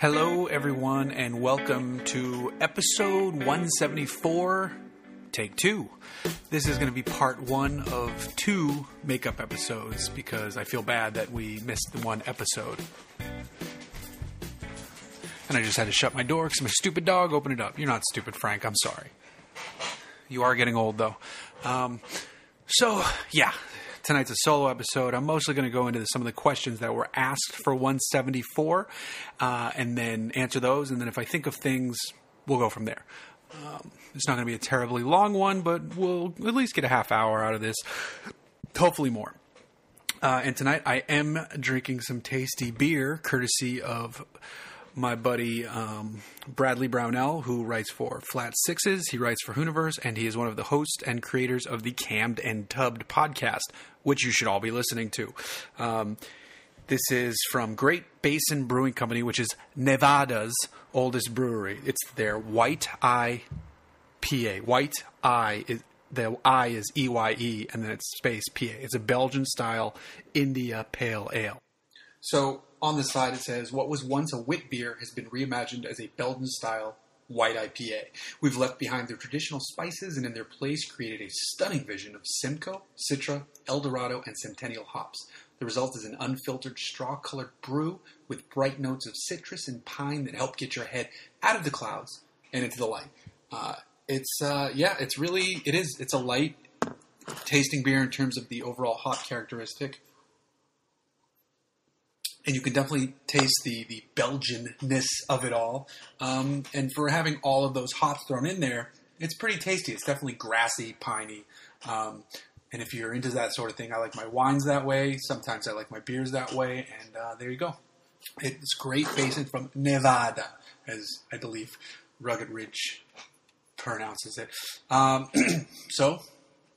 Hello, everyone, and welcome to episode 174, take two. This is going to be part one of two makeup episodes because I feel bad that we missed the one episode. And I just had to shut my door because my stupid dog opened it up. You're not stupid, Frank. I'm sorry. You are getting old, though. Um, so, yeah, tonight's a solo episode. I'm mostly going to go into some of the questions that were asked for 174 uh, and then answer those. And then if I think of things, we'll go from there. Um, it's not going to be a terribly long one, but we'll at least get a half hour out of this. Hopefully more. Uh, and tonight I am drinking some tasty beer, courtesy of my buddy um, Bradley Brownell, who writes for Flat Sixes. He writes for Hooniverse, and he is one of the hosts and creators of the Cammed and Tubbed podcast, which you should all be listening to. Um, this is from Great Basin Brewing Company, which is Nevada's oldest brewery. It's their White Eye PA. White Eye is the I is E Y E, and then it's space PA. It's a Belgian style India Pale Ale. So on the side it says, "What was once a wit beer has been reimagined as a Belgian style white IPA. We've left behind their traditional spices and in their place created a stunning vision of Simcoe, Citra, Eldorado, and Centennial hops. The result is an unfiltered straw-colored brew with bright notes of citrus and pine that help get your head out of the clouds and into the light. Uh, it's uh, yeah, it's really it is. It's a light tasting beer in terms of the overall hop characteristic and you can definitely taste the the Belgianness of it all. Um, and for having all of those hops thrown in there, it's pretty tasty. It's definitely grassy, piney. Um, and if you're into that sort of thing, I like my wines that way. Sometimes I like my beers that way. And uh, there you go. It's great basin from Nevada, as I believe Rugged Ridge pronounces it. Um, so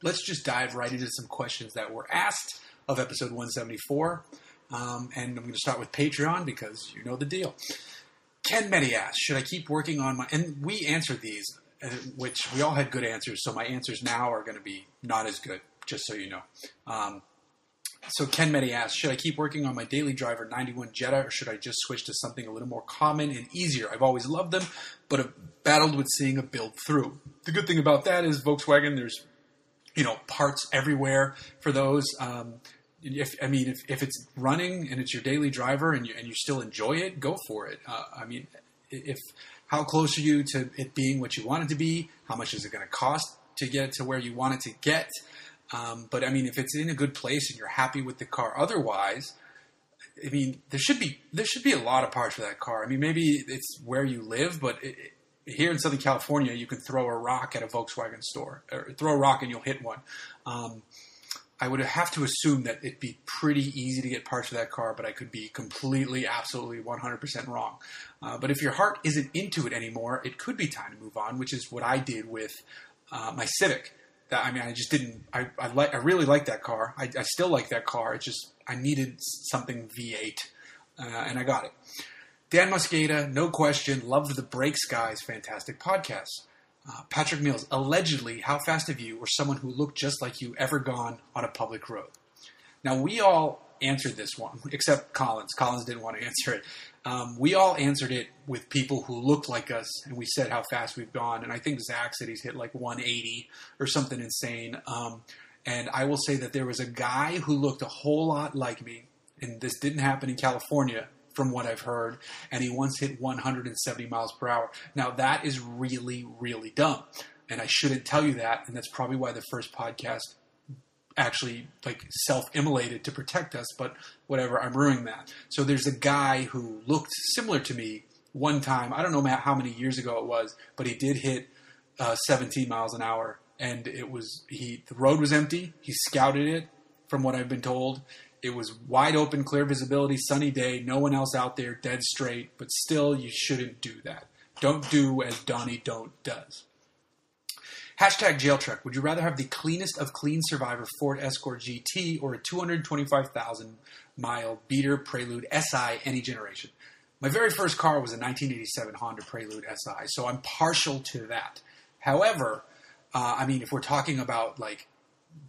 let's just dive right into some questions that were asked of episode 174. Um, and I'm going to start with Patreon because you know the deal. Ken Meddy asked, should I keep working on my... And we answered these, uh, which we all had good answers, so my answers now are going to be not as good, just so you know. Um, so Ken Meddy asked, should I keep working on my daily driver 91 Jetta or should I just switch to something a little more common and easier? I've always loved them, but have battled with seeing a build through. The good thing about that is Volkswagen, there's, you know, parts everywhere for those. Um, if I mean if, if it's running and it's your daily driver and you and you still enjoy it, go for it. Uh, I mean, if how close are you to it being what you want it to be? How much is it going to cost to get it to where you want it to get? Um, but I mean, if it's in a good place and you're happy with the car, otherwise, I mean, there should be there should be a lot of parts for that car. I mean, maybe it's where you live, but it, it, here in Southern California, you can throw a rock at a Volkswagen store, or throw a rock and you'll hit one. Um, I would have to assume that it'd be pretty easy to get parts for that car, but I could be completely, absolutely 100% wrong. Uh, but if your heart isn't into it anymore, it could be time to move on, which is what I did with uh, my Civic. That I mean, I just didn't. I I, like, I really like that car. I, I still like that car. It's just I needed something V8, uh, and I got it. Dan Mosqueda, no question, loved the Brakes Guys fantastic podcast. Uh, Patrick Mills, allegedly, how fast have you or someone who looked just like you ever gone on a public road? Now, we all answered this one, except Collins. Collins didn't want to answer it. Um, we all answered it with people who looked like us, and we said how fast we've gone. And I think Zach said he's hit like 180 or something insane. Um, and I will say that there was a guy who looked a whole lot like me, and this didn't happen in California, from what I've heard, and he once hit 170 miles per hour. Now that is really, really dumb, and I shouldn't tell you that, and that's probably why the first podcast actually like self-immolated to protect us. But whatever, I'm ruining that. So there's a guy who looked similar to me one time. I don't know how many years ago it was, but he did hit uh, 17 miles an hour, and it was he. The road was empty. He scouted it, from what I've been told, it was wide open, clear visibility, sunny day, no one else out there, dead straight, but still, you shouldn't do that. Don't do as Donnie Don't does. Hashtag jail truck. Would you rather have the cleanest of clean Survivor Ford Escort GT or a 225,000 mile beater Prelude SI any generation? My very first car was a 1987 Honda Prelude SI, so I'm partial to that. However, uh, I mean, if we're talking about like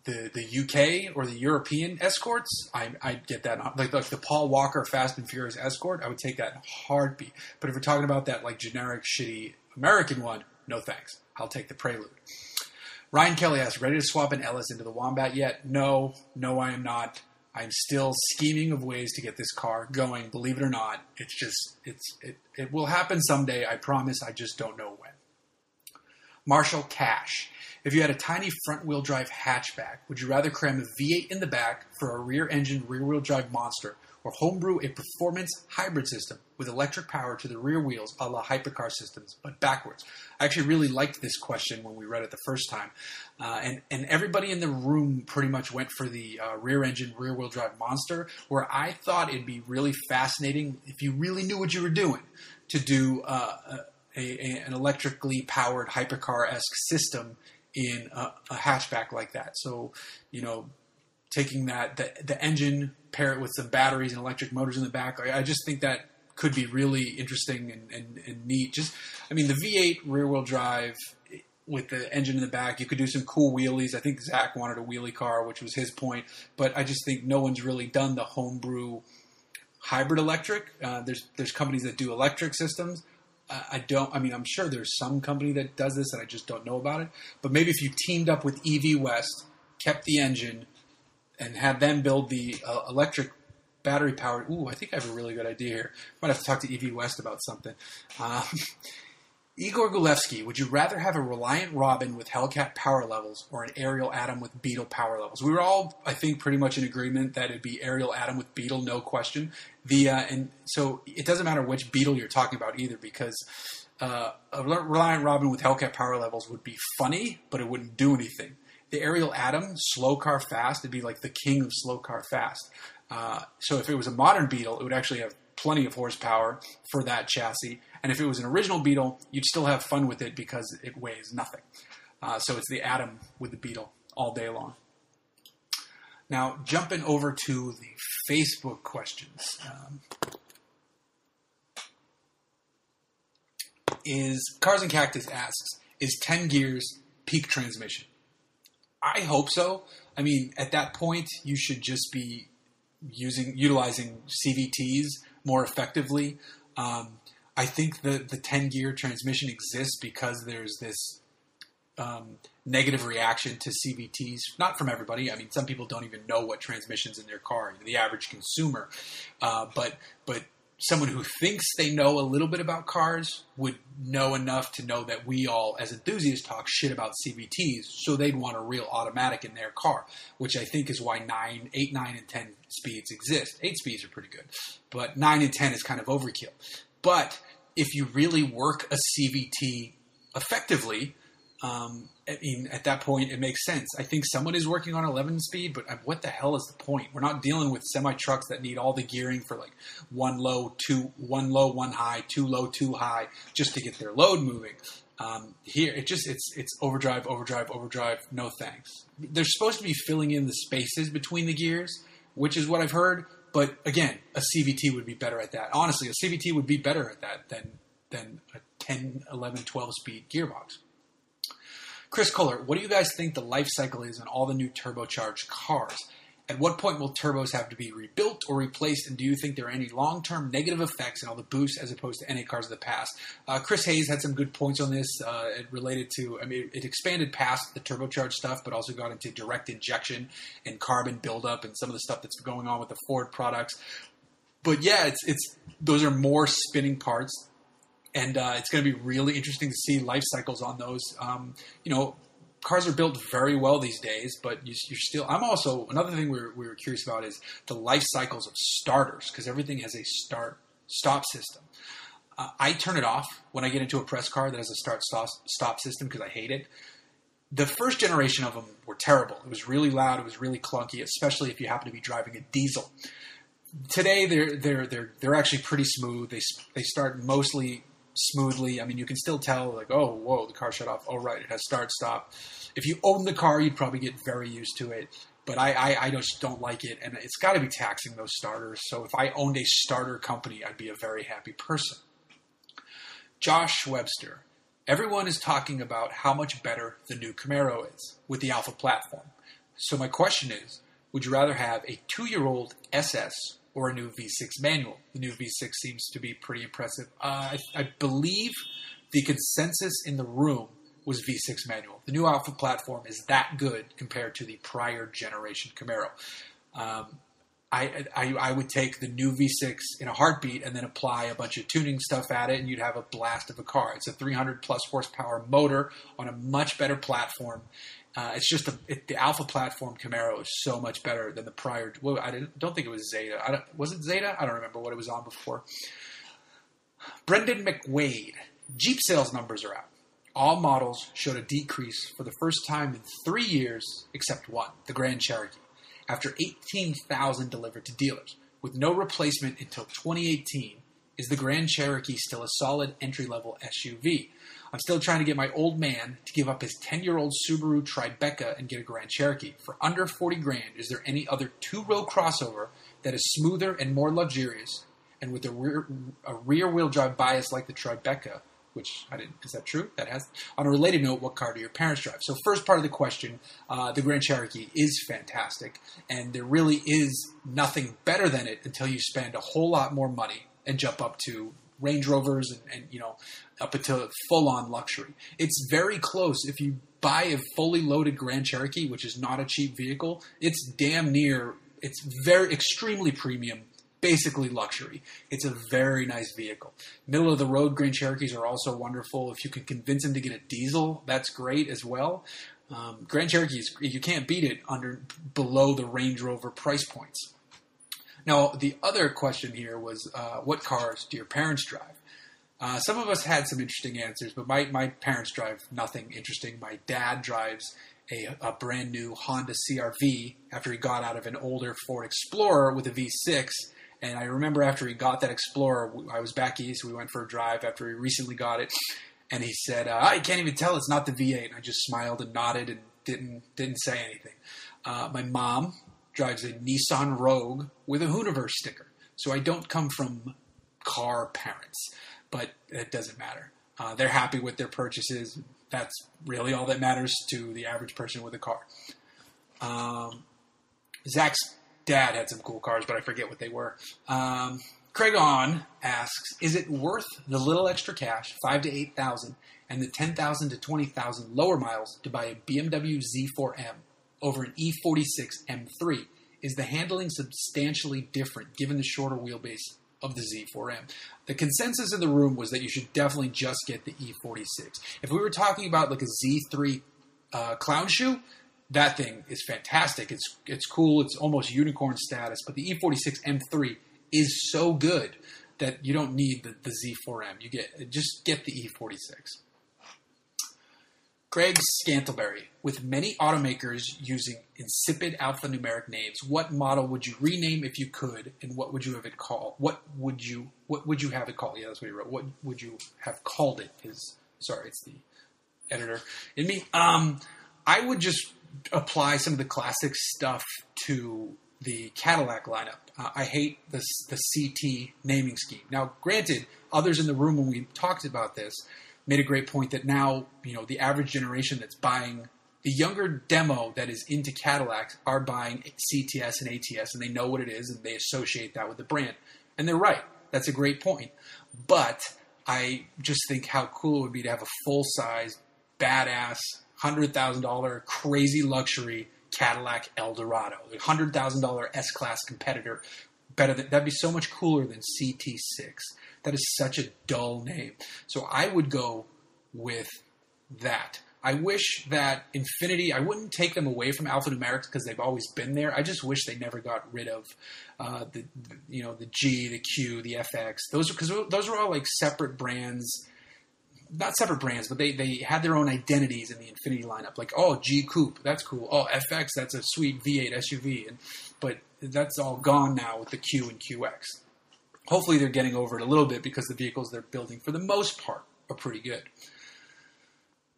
the the UK or the European escorts, I I'd get that like like the Paul Walker Fast and Furious escort. I would take that in a heartbeat. But if we're talking about that like generic shitty American one, no thanks. I'll take the Prelude. Ryan Kelly asks, ready to swap an LS into the Wombat yet? No, no, I am not. I'm still scheming of ways to get this car going. Believe it or not, it's just it's it it will happen someday. I promise. I just don't know when. Marshall Cash. If you had a tiny front wheel drive hatchback, would you rather cram a V8 in the back for a rear engine rear wheel drive monster or homebrew a performance hybrid system with electric power to the rear wheels a la hypercar systems, but backwards? I actually really liked this question when we read it the first time. Uh, and, and everybody in the room pretty much went for the uh, rear engine rear wheel drive monster, where I thought it'd be really fascinating if you really knew what you were doing to do uh, a, a, an electrically powered hypercar esque system in a, a, hatchback like that. So, you know, taking that the, the engine, pair it with some batteries and electric motors in the back. I, I just think that could be really interesting and, and, and neat. Just, I mean, the V8 rear wheel drive with the engine in the back, you could do some cool wheelies. I think Zach wanted a wheelie car, which was his point, but I just think no one's really done the homebrew hybrid electric. Uh, there's there's companies that do electric systems. I don't. I mean, I'm sure there's some company that does this, and I just don't know about it. But maybe if you teamed up with EV West, kept the engine, and had them build the uh, electric battery powered. Ooh, I think I have a really good idea here. Might have to talk to EV West about something. Um, Igor Gulevsky, would you rather have a Reliant Robin with Hellcat power levels or an Ariel Atom with Beetle power levels? We were all, I think, pretty much in agreement that it'd be Ariel Atom with Beetle, no question. The uh, and so it doesn't matter which Beetle you're talking about either, because uh, a Reliant Robin with Hellcat power levels would be funny, but it wouldn't do anything. The Ariel Atom, slow car fast, it'd be like the king of slow car fast. Uh, so if it was a modern Beetle, it would actually have plenty of horsepower for that chassis and if it was an original Beetle, you'd still have fun with it because it weighs nothing. Uh, so it's the Atom with the Beetle all day long. Now, jumping over to the Facebook questions. Um, is Cars and Cactus asks, is 10 gears peak transmission? I hope so. I mean, at that point, you should just be using utilizing CVTs more effectively. Um, I think the the ten gear transmission exists because there's this um, negative reaction to CVTs. Not from everybody. I mean, some people don't even know what transmissions in their car. The average consumer, uh, but but someone who thinks they know a little bit about cars would know enough to know that we all, as enthusiasts, talk shit about CVTs. So they'd want a real automatic in their car, which I think is why nine, eight, nine, and ten speeds exist. Eight speeds are pretty good, but nine and ten is kind of overkill. But if you really work a CVT effectively, um, I mean, at that point, it makes sense. I think someone is working on 11 speed, but uh, what the hell is the point? We're not dealing with semi trucks that need all the gearing for like one low, two, one low, one high, two low, two high, just to get their load moving. Um, here, it just it's it's overdrive, overdrive, overdrive. No thanks. They're supposed to be filling in the spaces between the gears, which is what I've heard. But again, a CVT would be better at that. Honestly, a CVT would be better at that than than a 10, 11, 12 speed gearbox. Chris Kohler, what do you guys think the life cycle is on all the new turbocharged cars? At what point will turbos have to be rebuilt or replaced? And do you think there are any long term negative effects in all the boosts as opposed to NA cars of the past? Uh, Chris Hayes had some good points on this. Uh, it related to, I mean, it expanded past the turbocharged stuff, but also got into direct injection and carbon buildup and some of the stuff that's going on with the Ford products. But yeah, it's it's those are more spinning parts and uh, it's going to be really interesting to see life cycles on those. Um, you know, cars are built very well these days, but you, are still. I'm also another thing we we were curious about is the life cycles of starters because everything has a start stop system. Uh, I turn it off when I get into a press car that has a start stop, stop system because I hate it. The first generation of them were terrible. It was really loud. It was really clunky, especially if you happen to be driving a diesel. Today they're they're they're they're actually pretty smooth. They they start mostly smoothly. I mean, you can still tell, like, oh, whoa, the car shut off. Oh, right, it has start stop. If you own the car, you'd probably get very used to it. But I, I, I just don't like it, and it's got to be taxing those starters. So if I owned a starter company, I'd be a very happy person. Josh Webster. Everyone is talking about how much better the new Camaro is with the Alpha platform. So my question is, would you rather have a two-year-old SS or a new V6 manual? The new V6 seems to be pretty impressive. Uh, I, I believe the consensus in the room was V6 manual. The new Alpha platform is that good compared to the prior generation Camaro. Um, I, I, I would take the new V6 in a heartbeat and then apply a bunch of tuning stuff at it, and you'd have a blast of a car. It's a 300 plus horsepower motor on a much better platform. Uh, it's just a, it, the Alpha platform Camaro is so much better than the prior. Well, I don't think it was Zeta. I don't, was it Zeta? I don't remember what it was on before. Brendan McWade. Jeep sales numbers are out. All models showed a decrease for the first time in three years, except one, the Grand Cherokee after 18,000 delivered to dealers. With no replacement until 2018, is the Grand Cherokee still a solid entry level SUV? I'm still trying to get my old man to give up his 10 year old Subaru Tribeca and get a Grand Cherokee. For under 40 grand, is there any other two row crossover that is smoother and more luxurious and with a rear, a rear wheel drive bias like the Tribeca which I didn't. Is that true? That has. On a related note, what car do your parents drive? So, first part of the question, uh, the Grand Cherokee is fantastic, and there really is nothing better than it until you spend a whole lot more money and jump up to Range Rovers and, and you know up until full on luxury. It's very close. If you buy a fully loaded Grand Cherokee, which is not a cheap vehicle, it's damn near. It's very extremely premium basically luxury. It's a very nice vehicle. Middle of the road Grand Cherokees are also wonderful. If you can convince them to get a diesel, that's great as well. Um, Grand Cherokees, you can't beat it under below the Range Rover price points. Now, the other question here was, uh, what cars do your parents drive? Uh, some of us had some interesting answers, but my, my parents drive nothing interesting. My dad drives a, a, brand new Honda CRV after he got out of an older Ford Explorer with a V6 and I remember after he got that Explorer, I was back east. We went for a drive after he recently got it, and he said, uh, "I can't even tell it's not the V8." And I just smiled and nodded and didn't didn't say anything. Uh, my mom drives a Nissan Rogue with a Hooniverse sticker, so I don't come from car parents, but it doesn't matter. Uh, they're happy with their purchases. That's really all that matters to the average person with a car. Um, Zach's dad had some cool cars, but I forget what they were. Um, Craig On asks, is it worth the little extra cash, five to eight thousand, and the ten thousand to twenty thousand lower miles to buy a BMW Z4M over an E46 M3? Is the handling substantially different given the shorter wheelbase of the Z4M? The consensus in the room was that you should definitely just get the E46. If we were talking about like a Z3 uh, clown shoe, that thing is fantastic. It's it's cool. It's almost unicorn status. But the E46 M3 is so good that you don't need the, the Z4M. You get just get the E46. Greg Scantleberry, with many automakers using insipid alphanumeric names, what model would you rename if you could, and what would you have it called? What would you what would you have it called? Yeah, that's what he wrote. What would you have called it? Is sorry, it's the editor in me. Um, I would just apply some of the classic stuff to the Cadillac lineup. Uh, I hate the, the CT naming scheme. Now, granted, others in the room when we talked about this made a great point that now, you know, the average generation that's buying the younger demo that is into Cadillacs are buying CTS and ATS and they know what it is and they associate that with the brand. And they're right. That's a great point. But I just think how cool it would be to have a full size, badass $100,000 crazy luxury Cadillac Eldorado, a $100,000 S Class competitor. Better than, that'd be so much cooler than CT6. That is such a dull name. So I would go with that. I wish that Infiniti, I wouldn't take them away from alphanumerics because they've always been there. I just wish they never got rid of uh, the, the, you know, the G, the Q, the FX. Those because those are all like separate brands not separate brands, but they, they had their own identities in the Infiniti lineup. Like, oh, G Coupe, that's cool. Oh, FX, that's a sweet V8 SUV. And but that's all gone now with the Q and QX. Hopefully, they're getting over it a little bit because the vehicles they're building, for the most part, are pretty good.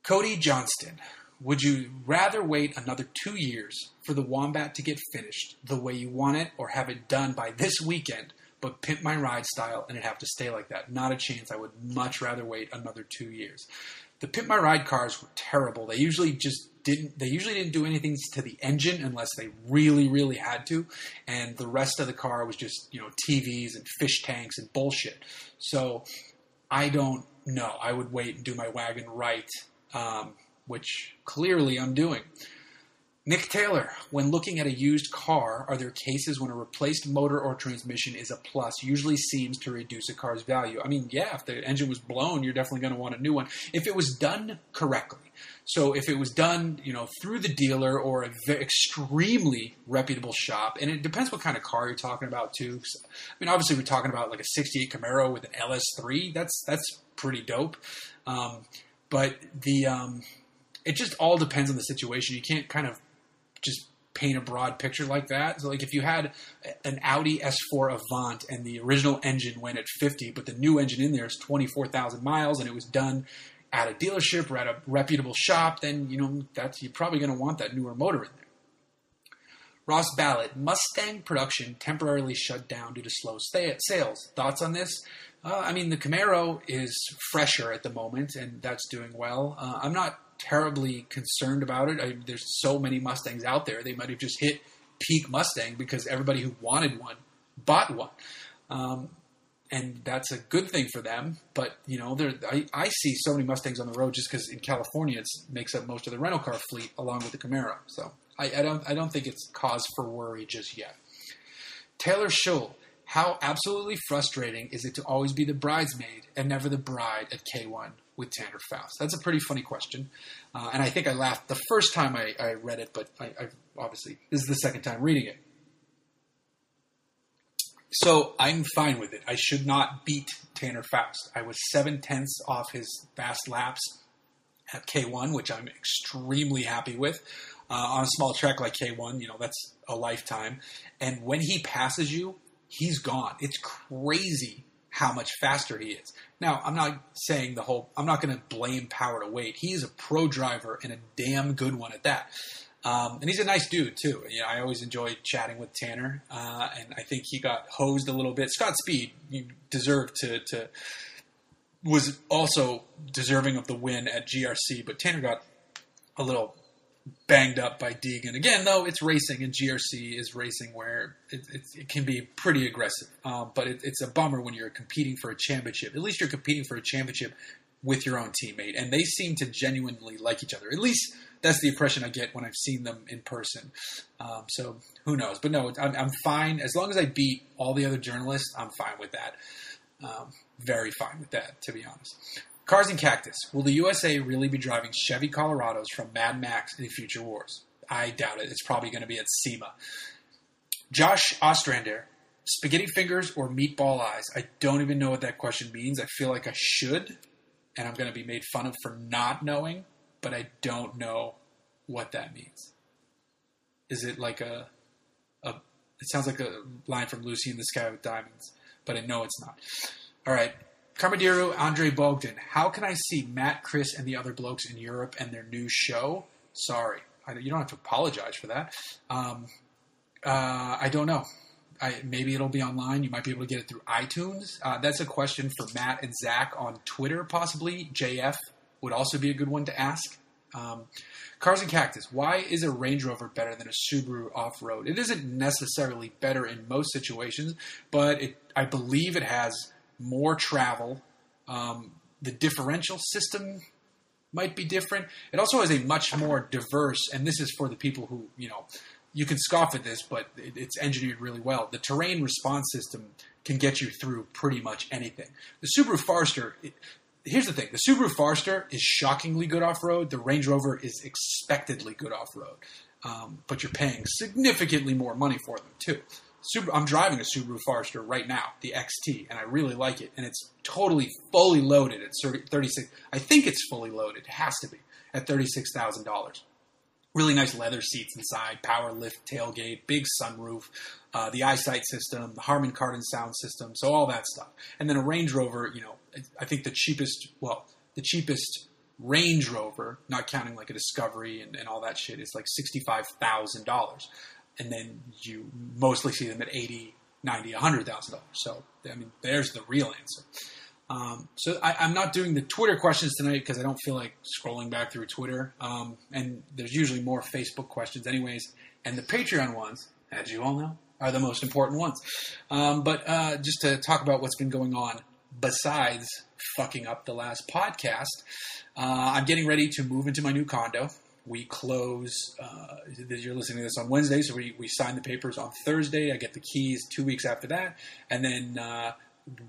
Cody Johnston, would you rather wait another two years for the Wombat to get finished the way you want it, or have it done by this weekend? but pimp my ride style and it'd have to stay like that. Not a chance. I would much rather wait another two years. The pimp my ride cars were terrible. They usually just didn't. They usually didn't do anything to the engine unless they really, really had to, and the rest of the car was just you know TVs and fish tanks and bullshit. So I don't know. I would wait and do my wagon right, um, which clearly I'm doing. Nick Taylor, when looking at a used car, are there cases when a replaced motor or transmission is a plus, usually seems to reduce a car's value? I mean, yeah, if the engine was blown, you're definitely going to want a new one. If it was done correctly, so if it was done, you know, through the dealer or an extremely reputable shop, and it depends what kind of car you're talking about too. I mean, obviously we're talking about like a '68 Camaro with an LS3. That's that's pretty dope. Um, but the um, it just all depends on the situation. You can't kind of just paint a broad picture like that. So, like if you had an Audi S4 Avant and the original engine went at 50, but the new engine in there is 24,000 miles and it was done at a dealership or at a reputable shop, then you know that's you're probably going to want that newer motor in there. Ross Ballard, Mustang production temporarily shut down due to slow sales. Thoughts on this? Uh, I mean, the Camaro is fresher at the moment, and that's doing well. Uh, I'm not terribly concerned about it. I, there's so many Mustangs out there; they might have just hit peak Mustang because everybody who wanted one bought one, um, and that's a good thing for them. But you know, I, I see so many Mustangs on the road just because in California it makes up most of the rental car fleet, along with the Camaro. So I, I don't I don't think it's cause for worry just yet. Taylor Schull. How absolutely frustrating is it to always be the bridesmaid and never the bride at K1? With Tanner Faust? That's a pretty funny question. Uh, and I think I laughed the first time I, I read it, but I, I, obviously, this is the second time reading it. So I'm fine with it. I should not beat Tanner Faust. I was seven tenths off his fast laps at K1, which I'm extremely happy with. Uh, on a small track like K1, you know, that's a lifetime. And when he passes you, he's gone. It's crazy how much faster he is. Now, I'm not saying the whole, I'm not going to blame power to weight. He's a pro driver and a damn good one at that. Um, and he's a nice dude too. You know, I always enjoy chatting with Tanner, uh, and I think he got hosed a little bit. Scott Speed, you deserved to, to was also deserving of the win at GRC, but Tanner got a little banged up by Deegan. Again, though, it's racing, and GRC is racing where it, it, it can be pretty aggressive. Um, but it, it's a bummer when you're competing for a championship. At least you're competing for a championship with your own teammate, and they seem to genuinely like each other. At least that's the impression I get when I've seen them in person. Um, so who knows? But no, I'm, I'm, fine as long as I beat all the other journalists. I'm fine with that. Um, very fine with that, to be honest. Cars and Cactus. Will the USA really be driving Chevy Colorados from Mad Max in future wars? I doubt it. It's probably going to be at SEMA. Josh Ostrander. Spaghetti fingers or meatball eyes? I don't even know what that question means. I feel like I should, and I'm going to be made fun of for not knowing, but I don't know what that means. Is it like a, a it sounds like a line from Lucy in the Sky with Diamonds, but I know it's not. All right, Carmadiru, Andre Bogdan. How can I see Matt, Chris, and the other blokes in Europe and their new show? Sorry, I, you don't have to apologize for that. Um, uh, I don't know. I, maybe it'll be online. You might be able to get it through iTunes. Uh, that's a question for Matt and Zach on Twitter, possibly. JF would also be a good one to ask. Um, Cars and Cactus. Why is a Range Rover better than a Subaru off road? It isn't necessarily better in most situations, but it, I believe it has more travel. Um, the differential system might be different. It also has a much more diverse, and this is for the people who, you know, you can scoff at this, but it, it's engineered really well. The terrain response system can get you through pretty much anything. The Subaru Forester, it, here's the thing the Subaru Forester is shockingly good off road, the Range Rover is expectedly good off road. Um, but you're paying significantly more money for them, too. I'm driving a Subaru Forester right now, the XT, and I really like it. And it's totally fully loaded at 36. I think it's fully loaded. It has to be at thirty-six thousand dollars. Really nice leather seats inside, power lift tailgate, big sunroof, uh, the EyeSight system, the Harman Kardon sound system, so all that stuff. And then a Range Rover, you know, I think the cheapest, well, the cheapest Range Rover, not counting like a Discovery and, and all that shit, is like sixty-five thousand dollars and then you mostly see them at 80 90 $100000 so i mean there's the real answer Um, so I, I'm not doing the Twitter questions tonight because I don't feel like scrolling back through Twitter. Um, and there's usually more Facebook questions, anyways. And the Patreon ones, as you all know, are the most important ones. Um, but uh, just to talk about what's been going on besides fucking up the last podcast, uh, I'm getting ready to move into my new condo. We close. Uh, you're listening to this on Wednesday, so we, we sign the papers on Thursday. I get the keys two weeks after that, and then uh,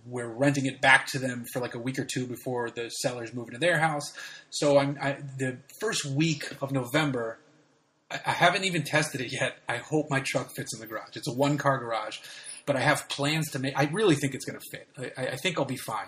we're renting it back to them for like a week or two before the sellers move into their house. So I'm I, the first week of November. I, I haven't even tested it yet. I hope my truck fits in the garage. It's a one car garage, but I have plans to make. I really think it's going to fit. I, I think I'll be fine,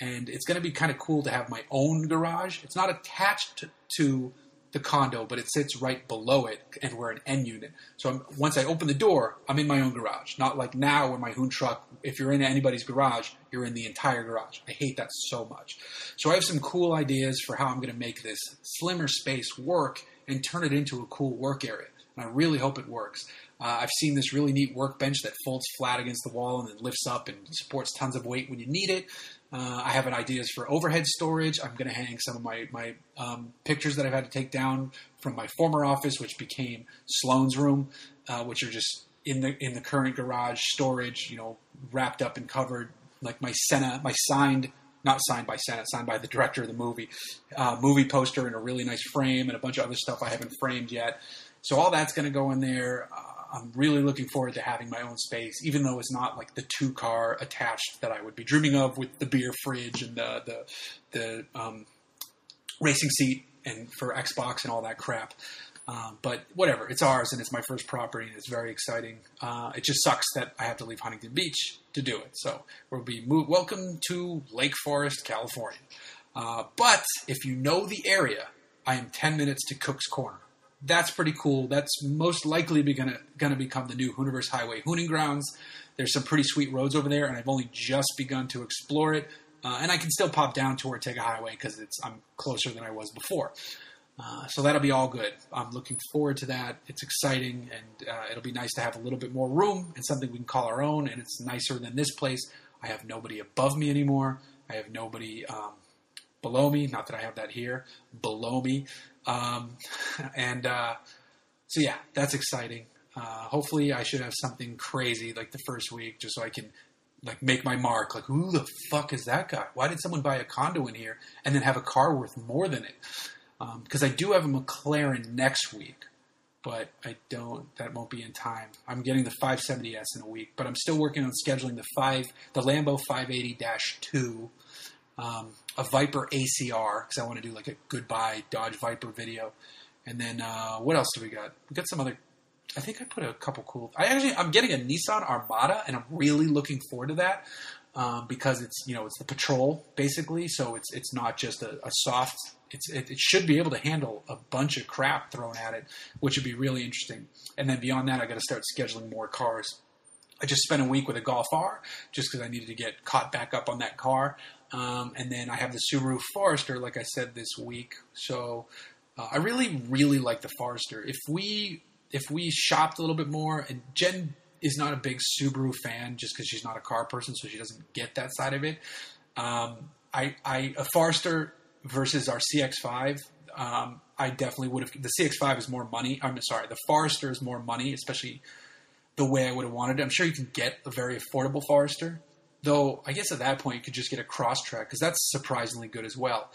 and it's going to be kind of cool to have my own garage. It's not attached to the condo, but it sits right below it, and we're an N unit. So I'm, once I open the door, I'm in my own garage. Not like now where my Hoon truck, if you're in anybody's garage, you're in the entire garage. I hate that so much. So I have some cool ideas for how I'm going to make this slimmer space work and turn it into a cool work area. And I really hope it works. Uh, I've seen this really neat workbench that folds flat against the wall and then lifts up and supports tons of weight when you need it. Uh, I have ideas for overhead storage. I'm going to hang some of my my um, pictures that I've had to take down from my former office, which became Sloan's room, uh, which are just in the in the current garage storage. You know, wrapped up and covered like my Senna, my signed. Not signed by Senna, signed by the director of the movie. Uh, movie poster in a really nice frame, and a bunch of other stuff I haven't framed yet. So all that's going to go in there. Uh, I'm really looking forward to having my own space, even though it's not like the two car attached that I would be dreaming of with the beer fridge and the the, the um, racing seat and for Xbox and all that crap. Um, but whatever, it's ours and it's my first property and it's very exciting. Uh, it just sucks that I have to leave Huntington Beach to do it. So we'll be moved. Welcome to Lake Forest, California. Uh, but if you know the area, I am 10 minutes to Cook's Corner that's pretty cool. That's most likely gonna gonna become the new Hooniverse Highway Hooning Grounds. There's some pretty sweet roads over there, and I've only just begun to explore it. Uh, and I can still pop down to Ortega Highway because it's I'm closer than I was before. Uh, so that'll be all good. I'm looking forward to that. It's exciting, and uh, it'll be nice to have a little bit more room and something we can call our own. And it's nicer than this place. I have nobody above me anymore. I have nobody um, below me. Not that I have that here. Below me. Um, and uh, so yeah, that's exciting. Uh, hopefully, I should have something crazy like the first week, just so I can like make my mark. Like, who the fuck is that guy? Why did someone buy a condo in here and then have a car worth more than it? Because um, I do have a McLaren next week, but I don't. That won't be in time. I'm getting the 570s in a week, but I'm still working on scheduling the five, the Lambo 580-2 um, a Viper ACR because I want to do like a goodbye Dodge Viper video. And then uh, what else do we got? We got some other. I think I put a couple cool. I actually I'm getting a Nissan Armada, and I'm really looking forward to that um, because it's you know it's the patrol basically, so it's it's not just a, a soft. It's it, it, should be able to handle a bunch of crap thrown at it, which would be really interesting. And then beyond that, I got to start scheduling more cars. I just spent a week with a Golf R just because I needed to get caught back up on that car. Um, and then I have the Subaru Forester, like I said this week. So uh, I really, really like the Forester. If we if we shopped a little bit more, and Jen is not a big Subaru fan just because she's not a car person, so she doesn't get that side of it. Um, I, I a Forester versus our CX5. Um, I definitely would have. The CX5 is more money. I'm sorry, the Forester is more money, especially the way I would have wanted it. I'm sure you can get a very affordable Forester, Though I guess at that point you could just get a Crosstrek because that's surprisingly good as well.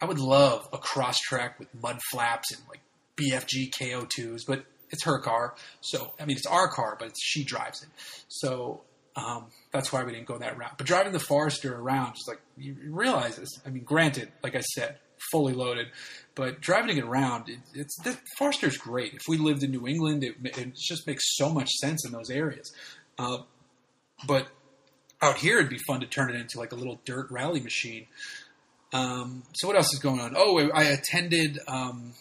I would love a Crosstrek with mud flaps and like BFG KO2s, but it's her car. So I mean it's our car, but she drives it. So um, that's why we didn't go that route. But driving the Forester around, just like you realize this. I mean, granted, like I said, fully loaded, but driving it around, it, it's the Forester's great. If we lived in New England, it, it just makes so much sense in those areas. Uh, but out here it'd be fun to turn it into like a little dirt rally machine. Um, so what else is going on? Oh, I attended um,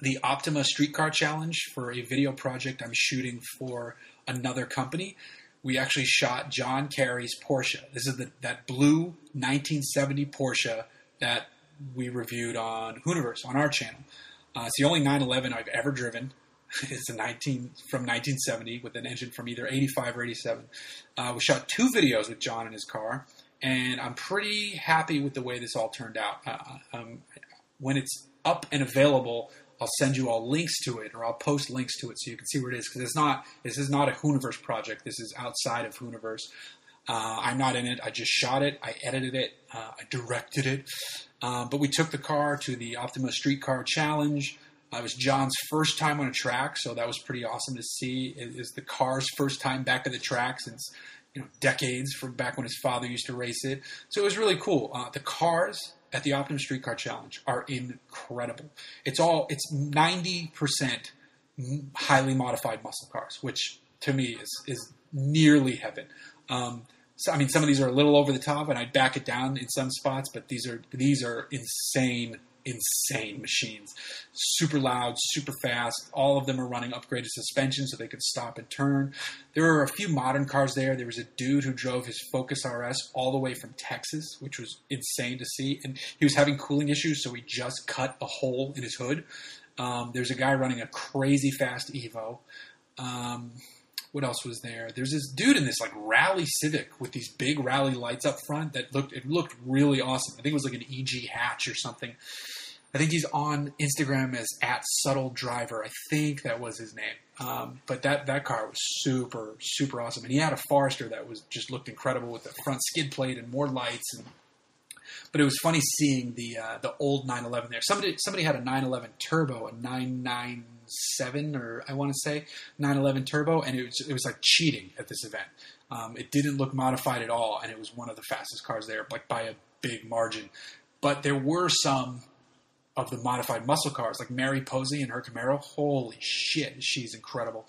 the Optima Streetcar Challenge for a video project I'm shooting for another company. We actually shot John Kerry's Porsche. This is the, that blue 1970 Porsche that we reviewed on Hooniverse on our channel. Uh, it's the only 911 I've ever driven. it's a 19 from 1970 with an engine from either 85 or 87. Uh, we shot two videos with John in his car, and I'm pretty happy with the way this all turned out. Uh, um, when it's up and available, I'll send you all links to it, or I'll post links to it so you can see where it is. Because it's not this is not a Hooniverse project. This is outside of Hooniverse. Uh, I'm not in it. I just shot it. I edited it. Uh, I directed it. Um, but we took the car to the Optima Streetcar Challenge. It was John's first time on a track, so that was pretty awesome to see. It is the car's first time back at the track since you know decades from back when his father used to race it. So it was really cool. Uh, the cars at the Optima Streetcar Challenge are incredible. It's all it's ninety percent highly modified muscle cars, which to me is is nearly heaven. Um, so, I mean, some of these are a little over the top, and I back it down in some spots, but these are these are insane insane machines. Super loud, super fast. All of them are running upgraded suspension so they could stop and turn. There are a few modern cars there. There was a dude who drove his Focus RS all the way from Texas, which was insane to see. And he was having cooling issues, so he just cut a hole in his hood. Um, there's a guy running a crazy fast Evo. Um, what else was there? There's this dude in this like rally Civic with these big rally lights up front that looked it looked really awesome. I think it was like an EG hatch or something. I think he's on Instagram as at Subtle Driver. I think that was his name. Um, but that that car was super super awesome, and he had a Forester that was just looked incredible with the front skid plate and more lights. And but it was funny seeing the uh, the old 911 there. Somebody somebody had a 911 Turbo, a 997 or I want to say 911 Turbo, and it was it was like cheating at this event. Um, it didn't look modified at all, and it was one of the fastest cars there, like by a big margin. But there were some of the modified muscle cars, like Mary Pozzi and her Camaro. Holy shit, she's incredible.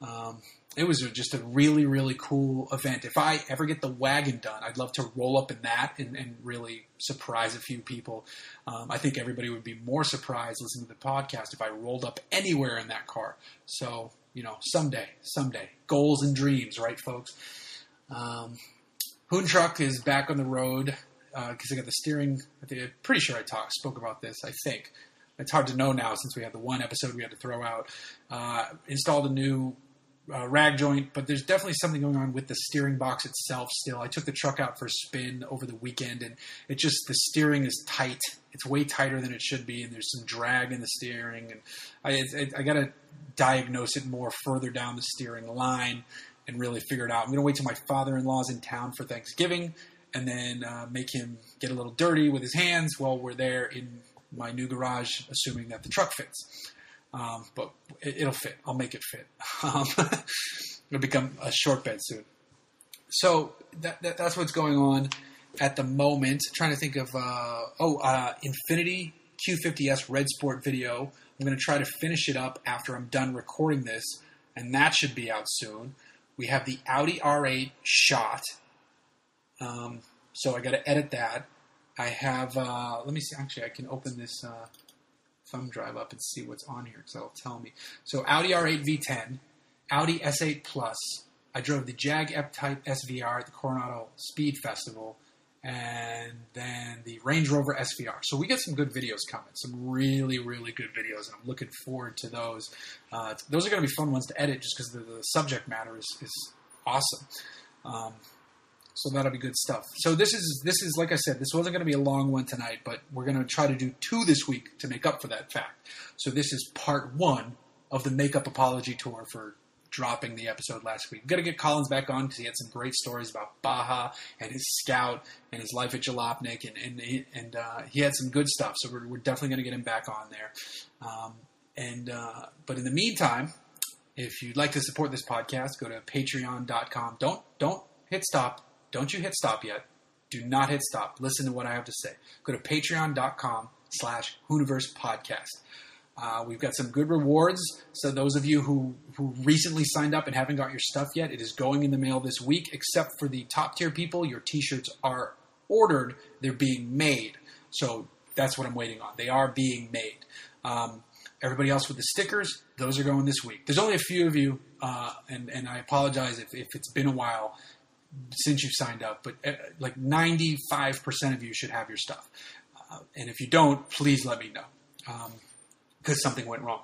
Um, it was just a really, really cool event. If I ever get the wagon done, I'd love to roll up in that and, and really surprise a few people. Um, I think everybody would be more surprised listening to the podcast if I rolled up anywhere in that car. So, you know, someday, someday. Goals and dreams, right, folks? Um, Hoon Truck is back on the road because uh, I got the steering. I think I'm pretty sure I talked spoke about this. I think it's hard to know now since we had the one episode we had to throw out. Uh, installed a new uh, rag joint, but there's definitely something going on with the steering box itself. Still, I took the truck out for a spin over the weekend, and it just the steering is tight. It's way tighter than it should be, and there's some drag in the steering. And I, I, I got to diagnose it more further down the steering line and really figure it out. I'm going to wait till my father-in-law's in town for Thanksgiving and then uh, make him get a little dirty with his hands while we're there in my new garage, assuming that the truck fits. Um, but it, will fit. I'll make it fit. Um, it'll become a short bed soon. So that, that, that's what's going on at the moment. Trying to think of uh, oh uh, Infiniti Q50S Red Sport video. I'm going to try to finish it up after I'm done recording this, and that should be out soon. We have the Audi R8 shot um, so I got to edit that. I have. Uh, let me see. Actually, I can open this uh, thumb drive up and see what's on here because that'll tell me. So Audi R8 V10, Audi S8 Plus. I drove the Jag F-Type SVR at the Coronado Speed Festival, and then the Range Rover SVR. So we get some good videos coming, some really, really good videos, and I'm looking forward to those. Uh, those are going to be fun ones to edit just because the, the, subject matter is, is awesome. Um, so that'll be good stuff. So this is this is like I said, this wasn't going to be a long one tonight, but we're going to try to do two this week to make up for that fact. So this is part one of the makeup apology tour for dropping the episode last week. Got to get Collins back on because he had some great stories about Baja and his scout and his life at Jalopnik, and and and uh, he had some good stuff. So we're, we're definitely going to get him back on there. Um, and uh, but in the meantime, if you'd like to support this podcast, go to Patreon.com. Don't don't hit stop don't you hit stop yet. Do not hit stop. Listen to what I have to say. Go to patreon.com slash Hooniverse Podcast. Uh, we've got some good rewards. So those of you who, who recently signed up and haven't got your stuff yet, it is going in the mail this week. Except for the top tier people, your T-shirts are ordered. They're being made. So that's what I'm waiting on. They are being made. Um, everybody else with the stickers, those are going this week. There's only a few of you, uh, and and I apologize if, if it's been a while since you've signed up, but uh, like 95% of you should have your stuff. Uh, and if you don't, please let me know because um, something went wrong.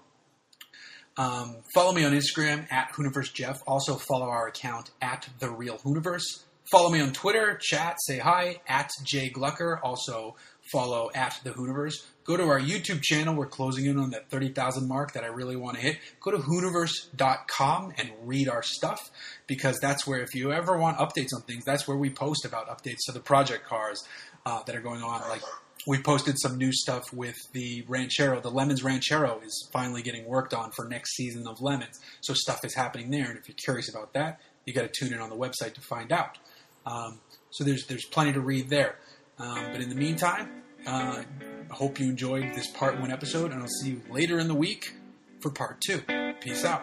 Um, follow me on Instagram at Hooniverse Jeff. Also follow our account at The Real Hooniverse. Follow me on Twitter, chat, say hi at Jay Glucker. Also follow at the Hooniverse. Go to our YouTube channel. We're closing in on that 30,000 mark that I really want to hit. Go to Hooniverse.com and read our stuff because that's where, if you ever want updates on things, that's where we post about updates to the project cars uh, that are going on. Like we posted some new stuff with the Ranchero. The Lemons Ranchero is finally getting worked on for next season of Lemons. So stuff is happening there. And if you're curious about that, you got to tune in on the website to find out. Um, so there's there's plenty to read there. Um, but in the meantime, uh, I hope you enjoyed this part one episode, and I'll see you later in the week for part two. Peace out.